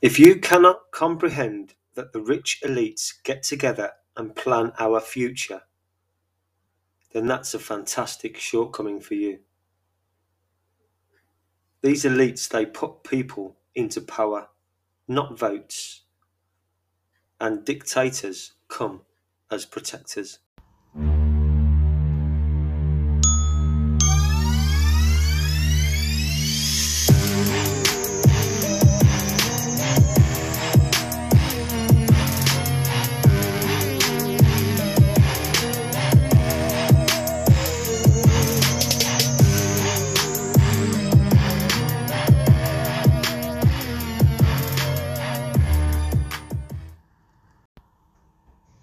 If you cannot comprehend that the rich elites get together and plan our future, then that's a fantastic shortcoming for you. These elites, they put people into power, not votes, and dictators come as protectors.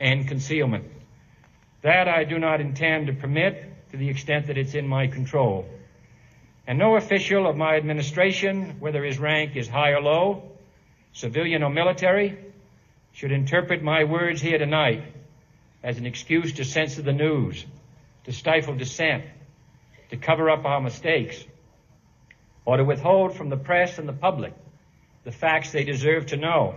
and concealment. That I do not intend to permit to the extent that it's in my control. And no official of my administration, whether his rank is high or low, civilian or military, should interpret my words here tonight as an excuse to censor the news, to stifle dissent, to cover up our mistakes, or to withhold from the press and the public the facts they deserve to know.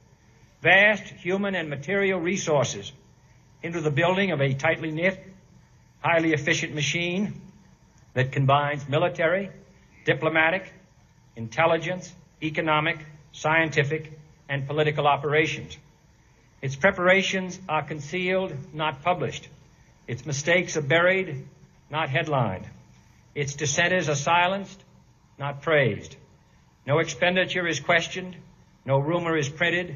vast human and material resources into the building of a tightly knit, highly efficient machine that combines military, diplomatic, intelligence, economic, scientific, and political operations. Its preparations are concealed, not published. Its mistakes are buried, not headlined. Its dissenters are silenced, not praised. No expenditure is questioned, no rumor is printed,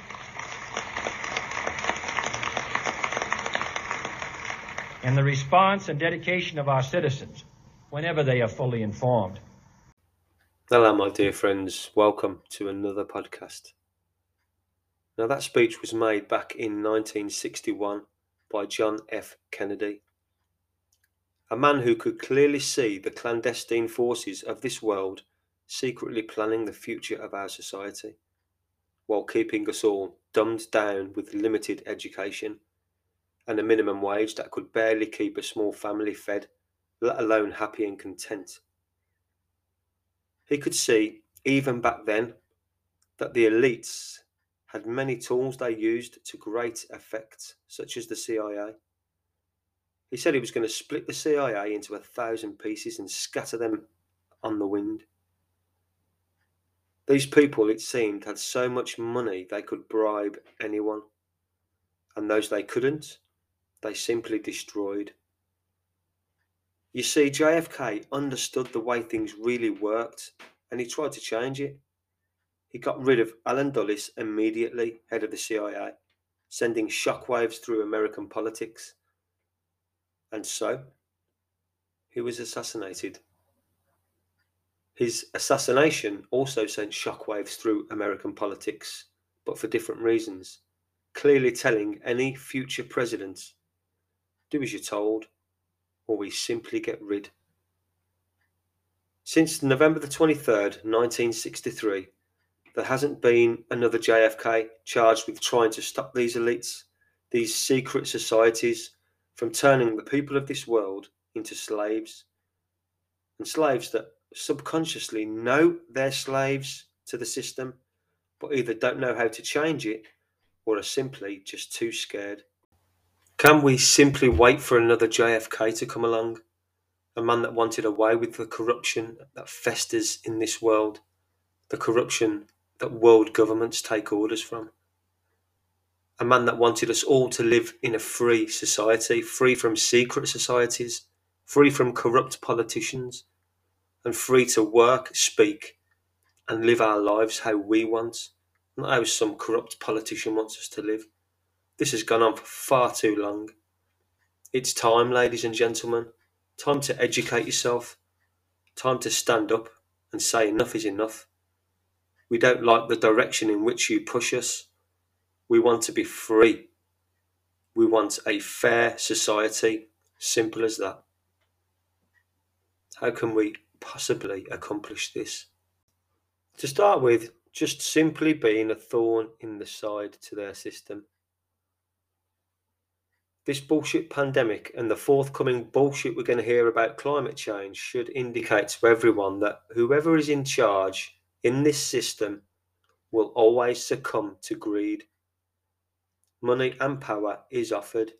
and the response and dedication of our citizens whenever they are fully informed. Hello, my dear friends. Welcome to another podcast. Now, that speech was made back in 1961 by John F. Kennedy, a man who could clearly see the clandestine forces of this world secretly planning the future of our society, while keeping us all dumbed down with limited education and a minimum wage that could barely keep a small family fed, let alone happy and content. He could see, even back then, that the elites had many tools they used to great effect, such as the CIA. He said he was going to split the CIA into a thousand pieces and scatter them on the wind. These people, it seemed, had so much money they could bribe anyone, and those they couldn't, they simply destroyed. You see, JFK understood the way things really worked and he tried to change it. he got rid of Allen Dulles immediately, head of the CIA, sending shockwaves through American politics. And so, he was assassinated. His assassination also sent shockwaves through American politics, but for different reasons, clearly telling any future president do as you're told, or we simply get rid. Since November the 23rd, 1963, there hasn't been another JFK charged with trying to stop these elites, these secret societies, from turning the people of this world into slaves. And slaves that subconsciously know they're slaves to the system, but either don't know how to change it or are simply just too scared. Can we simply wait for another JFK to come along? A man that wanted away with the corruption that festers in this world, the corruption that world governments take orders from. A man that wanted us all to live in a free society, free from secret societies, free from corrupt politicians, and free to work, speak, and live our lives how we want, not how some corrupt politician wants us to live. This has gone on for far too long. It's time, ladies and gentlemen, time to educate yourself, time to stand up and say enough is enough. We don't like the direction in which you push us. We want to be free. We want a fair society. Simple as that. How can we possibly accomplish this? To start with, just simply being a thorn in the side to their system. This bullshit pandemic and the forthcoming bullshit we're going to hear about climate change should indicate to everyone that whoever is in charge in this system will always succumb to greed. Money and power is offered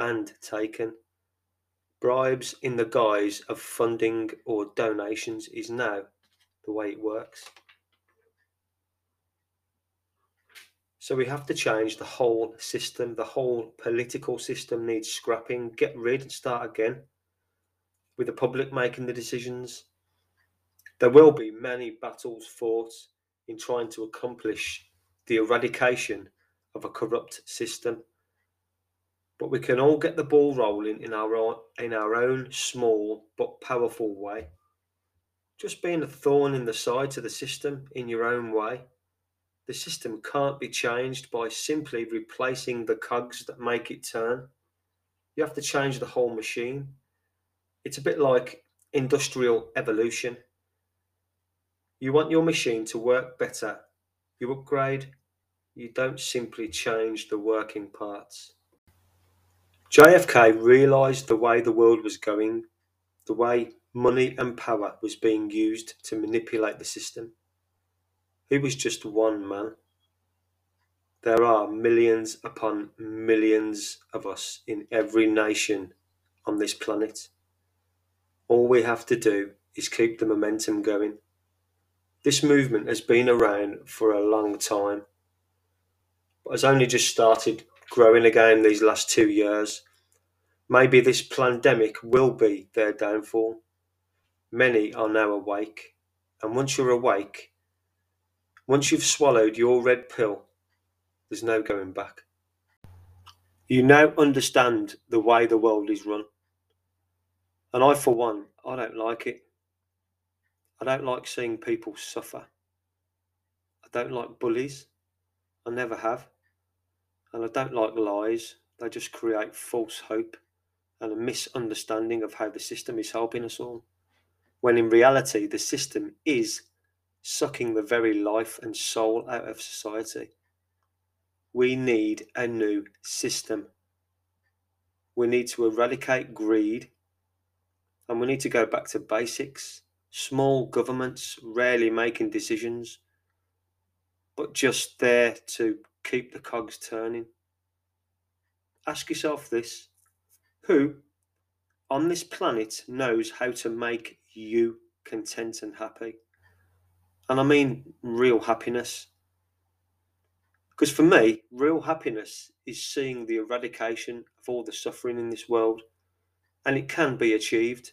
and taken. Bribes in the guise of funding or donations is now the way it works. So we have to change the whole system. The whole political system needs scrapping. Get rid and start again with the public making the decisions there will be many battles fought in trying to accomplish the eradication of a corrupt system. But we can all get the ball rolling in our own, in our own small but powerful way. Just being a thorn in the side to the system in your own way. The system can't be changed by simply replacing the cogs that make it turn. You have to change the whole machine. It's a bit like industrial evolution. You want your machine to work better. You upgrade, you don't simply change the working parts. JFK realised the way the world was going, the way money and power was being used to manipulate the system. He was just one man. There are millions upon millions of us in every nation on this planet. All we have to do is keep the momentum going. This movement has been around for a long time, but has only just started growing again these last two years. Maybe this pandemic will be their downfall. Many are now awake, and once you're awake, once you've swallowed your red pill, there's no going back. You now understand the way the world is run. And I, for one, I don't like it. I don't like seeing people suffer. I don't like bullies. I never have. And I don't like lies. They just create false hope and a misunderstanding of how the system is helping us all. When in reality, the system is sucking the very life and soul out of society. We need a new system. We need to eradicate greed and we need to go back to basics small governments rarely making decisions, but just there to keep the cogs turning. Ask yourself this who on this planet knows how to make you content and happy? And I mean real happiness. Because for me, real happiness is seeing the eradication of all the suffering in this world, and it can be achieved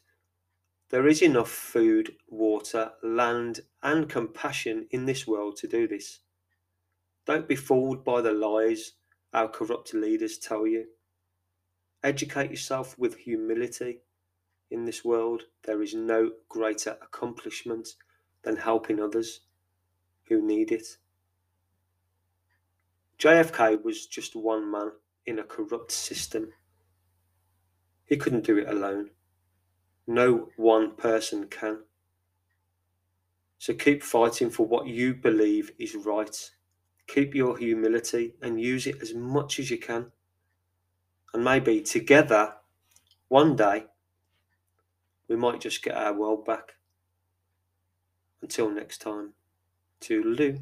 There is enough food, water, land, and compassion in this world to do this. Don't be fooled by the lies our corrupt leaders tell you. Educate yourself with humility. In this world, there is no greater accomplishment than helping others who need it. JFK was just one man in a corrupt system. He couldn't do it alone. No one person can. So keep fighting for what you believe is right. Keep your humility and use it as much as you can. And maybe together, one day, we might just get our world back. Until next time, toodaloo.